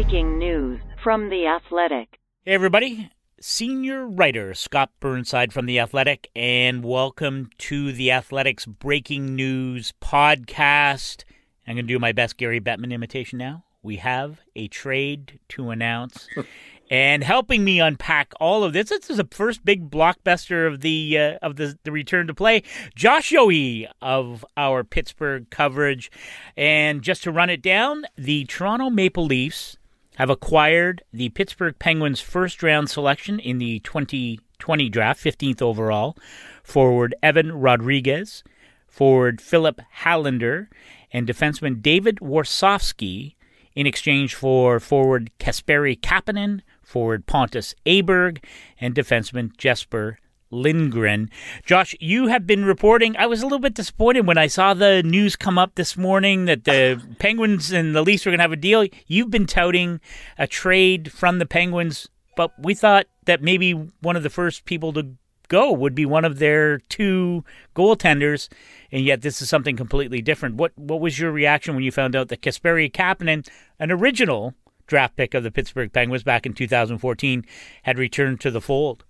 breaking news from The Athletic. Hey, everybody. Senior writer Scott Burnside from The Athletic, and welcome to The Athletic's Breaking News podcast. I'm going to do my best Gary Bettman imitation now. We have a trade to announce. and helping me unpack all of this, this is the first big blockbuster of the uh, of the, the return to play. Josh Yohe of our Pittsburgh coverage, and just to run it down, the Toronto Maple Leafs have acquired the Pittsburgh Penguins' first round selection in the 2020 draft, 15th overall, forward Evan Rodrigues, forward Filip Hallander, and defenseman David Warsofsky in exchange for forward Kasperi Kapanen, forward Pontus Aberg, and defenseman Jesper Lindgren. Josh, you have been reporting. I was a little bit disappointed when I saw the news come up this morning that the Penguins and the Leafs were going to have a deal. You've been touting a trade from the Penguins, but we thought that maybe one of the first people to go would be one of their two goaltenders, and yet this is something completely different. What what was your reaction when you found out that Kasperi Kapanen, an original draft pick of the Pittsburgh Penguins back in 2014, had returned to the fold?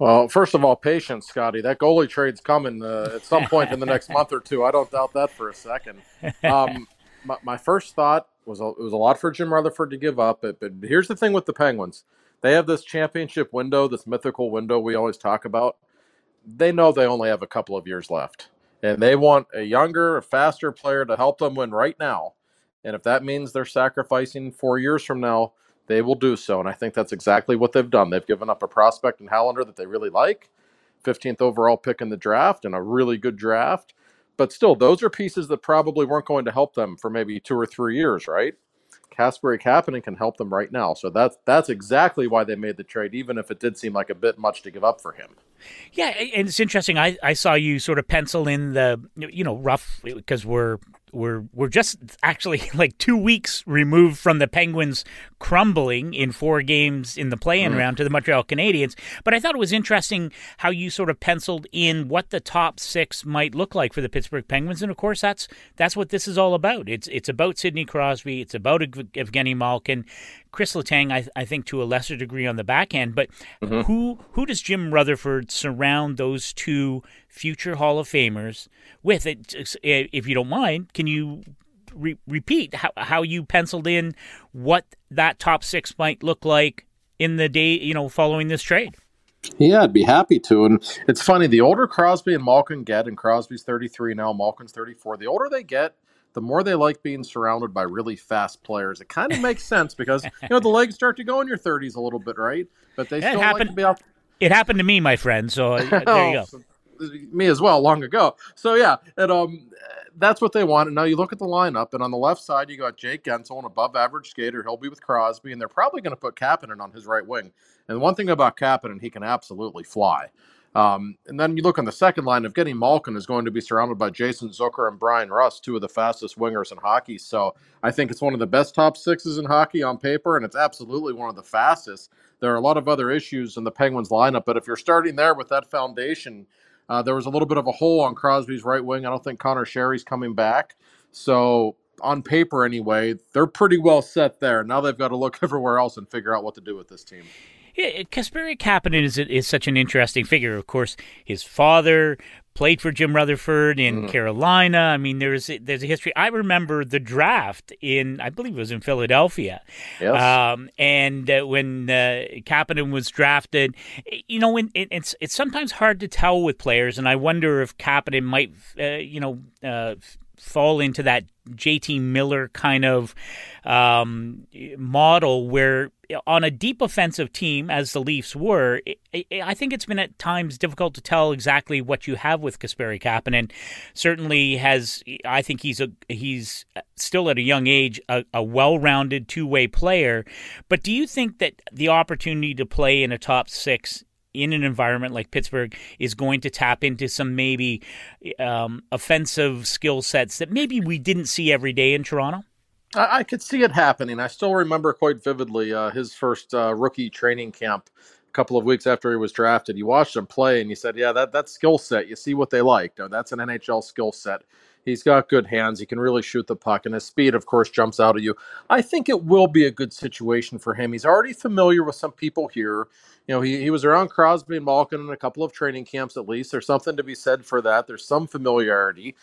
Well, first of all, patience, Scotty. That goalie trade's coming uh, at some point in the next month or two. I don't doubt that for a second. Um, my, my, first thought was a, it was a lot for Jim Rutherford to give up. But, but here's the thing with the Penguins: they have this championship window, this mythical window we always talk about. They know they only have a couple of years left, and they want a younger, faster player to help them win right now. And if that means they're sacrificing four years from now they will do so. And I think that's exactly what they've done. They've given up a prospect in Hallander that they really like, 15th overall pick in the draft, and a really good draft. But still, those are pieces that probably weren't going to help them for maybe two or three years, right? Kasperi Kapanen can help them right now. So that's that's exactly why they made the trade, even if it did seem like a bit much to give up for him. Yeah, and it's interesting. I, I saw you sort of pencil in the you know rough because we're we're we're just actually like two weeks removed from the Penguins crumbling in four games in the play-in mm. round to the Montreal Canadiens. But I thought it was interesting how you sort of penciled in what the top six might look like for the Pittsburgh Penguins, and of course that's that's what this is all about. It's it's about Sidney Crosby, it's about Evgeny Malkin, Chris Letang, I, I think to a lesser degree on the back end. But mm-hmm. who who does Jim Rutherford surround those two future Hall of Famers with? It, if you don't mind, can you re- repeat how, how you penciled in what that top six might look like in the day you know following this trade? Yeah, I'd be happy to. And it's funny, the older Crosby and Malkin get, and Crosby's 33 now, Malkin's 34, the older they get, the more they like being surrounded by really fast players. It kind of makes sense because you know the legs start to go in your 30s a little bit, right? But they still happened, like to be out. It happened to me, my friend. So uh, there you go. Me as well, long ago. So yeah, and um, that's what they want. And now you look at the lineup, and on the left side you got Jake Guentzel, an above-average skater. He'll be with Crosby, and they're probably going to put Kapanen on his right wing. And one thing about Kapanen, he can absolutely fly. Um, and then you look on the second line of getting Malkin is going to be surrounded by Jason Zucker and Bryan Rust, two of the fastest wingers in hockey. So I think it's one of the best top sixes in hockey on paper, and it's absolutely one of the fastest. There are a lot of other issues in the Penguins lineup, but if you're starting there with that foundation, uh, there was a little bit of a hole on Crosby's right wing. I don't think Conor Sheary's coming back. So on paper anyway, they're pretty well set there. Now they've got to look everywhere else and figure out what to do with this team. Yeah, Kasperi Kapanen is is such an interesting figure. Of course, his father played for Jim Rutherford in mm. Carolina. I mean, there's there's a history. I remember the draft in I believe it was in Philadelphia, yes. Um, and uh, when uh, Kapanen was drafted, you know, when it, it's it's sometimes hard to tell with players, and I wonder if Kapanen might, uh, you know. Uh, fall into that JT Miller kind of um, model where on a deep offensive team, as the Leafs were, I think it's been at times difficult to tell exactly what you have with Kasperi Kapanen. Certainly has, I think he's a he's still at a young age a, a well-rounded two-way player. But do you think that the opportunity to play in a top six in an environment like Pittsburgh is going to tap into some maybe um, offensive skill sets that maybe we didn't see every day in Toronto? I, I could see it happening. I still remember quite vividly uh, his first uh, rookie training camp a couple of weeks after he was drafted. You watched him play and you said, Yeah, that, that skill set, you see what they like. No, that's an NHL skill set. He's got good hands. He can really shoot the puck, and his speed, of course, jumps out at you. I think it will be a good situation for him. He's already familiar with some people here. You know, he, he was around Crosby and Malkin in a couple of training camps at least. There's something to be said for that. There's some familiarity.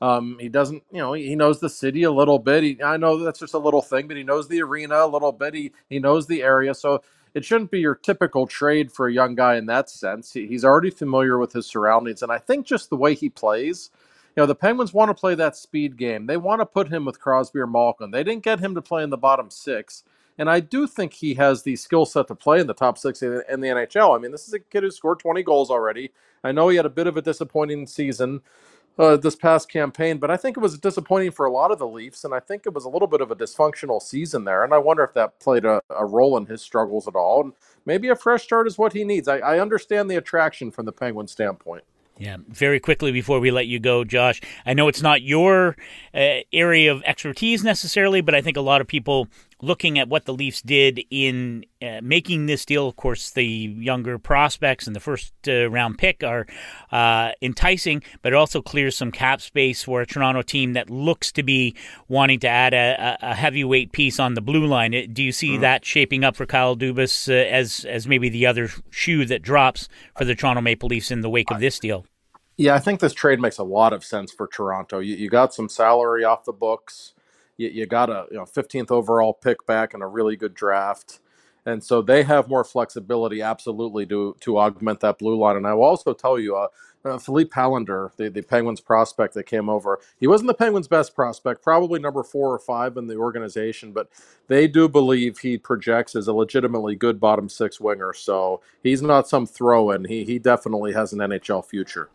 Um, he doesn't, you know, he knows the city a little bit. He, I know that's just a little thing, but he knows the arena a little bit. He he knows the area, so it shouldn't be your typical trade for a young guy in that sense. He, he's already familiar with his surroundings, and I think just the way he plays, you know, the Penguins want to play that speed game. They want to put him with Crosby or Malkin. They didn't get him to play in the bottom six. And I do think he has the skill set to play in the top six in the NHL. I mean, this is a kid who scored 20 goals already. I know he had a bit of a disappointing season uh, this past campaign, but I think it was disappointing for a lot of the Leafs, and I think it was a little bit of a dysfunctional season there. And I wonder if that played a, a role in his struggles at all. And maybe a fresh start is what he needs. I, I understand the attraction from the Penguin standpoint. Yeah, very quickly before we let you go, Josh. I know it's not your uh, area of expertise necessarily, but I think a lot of people looking at what the Leafs did in uh, making this deal, of course, the younger prospects and the first uh, round pick are uh, enticing, but it also clears some cap space for a Toronto team that looks to be wanting to add a, a heavyweight piece on the blue line. Uh, do you see mm-hmm. that shaping up for Kyle Dubas uh, as as maybe the other shoe that drops for the Toronto Maple Leafs in the wake of this deal? Yeah, I think this trade makes a lot of sense for Toronto. You, you got some salary off the books. You, you got a you know 15th overall pick back and a really good draft, and so they have more flexibility, absolutely, to to augment that blue line. And I will also tell you, uh, uh, Filip Hallander, the, the Penguins prospect that came over, he wasn't the Penguins' best prospect, probably number four or five in the organization, but they do believe he projects as a legitimately good bottom six winger. So he's not some throw in. He, he definitely has an NHL future.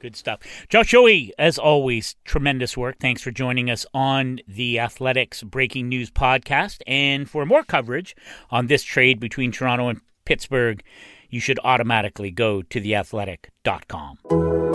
Good stuff. Josh Yohe, as always, tremendous work. Thanks for joining us on the Athletics Breaking News podcast. And for more coverage on this trade between Toronto and Pittsburgh, you should automatically go to theathletic.com.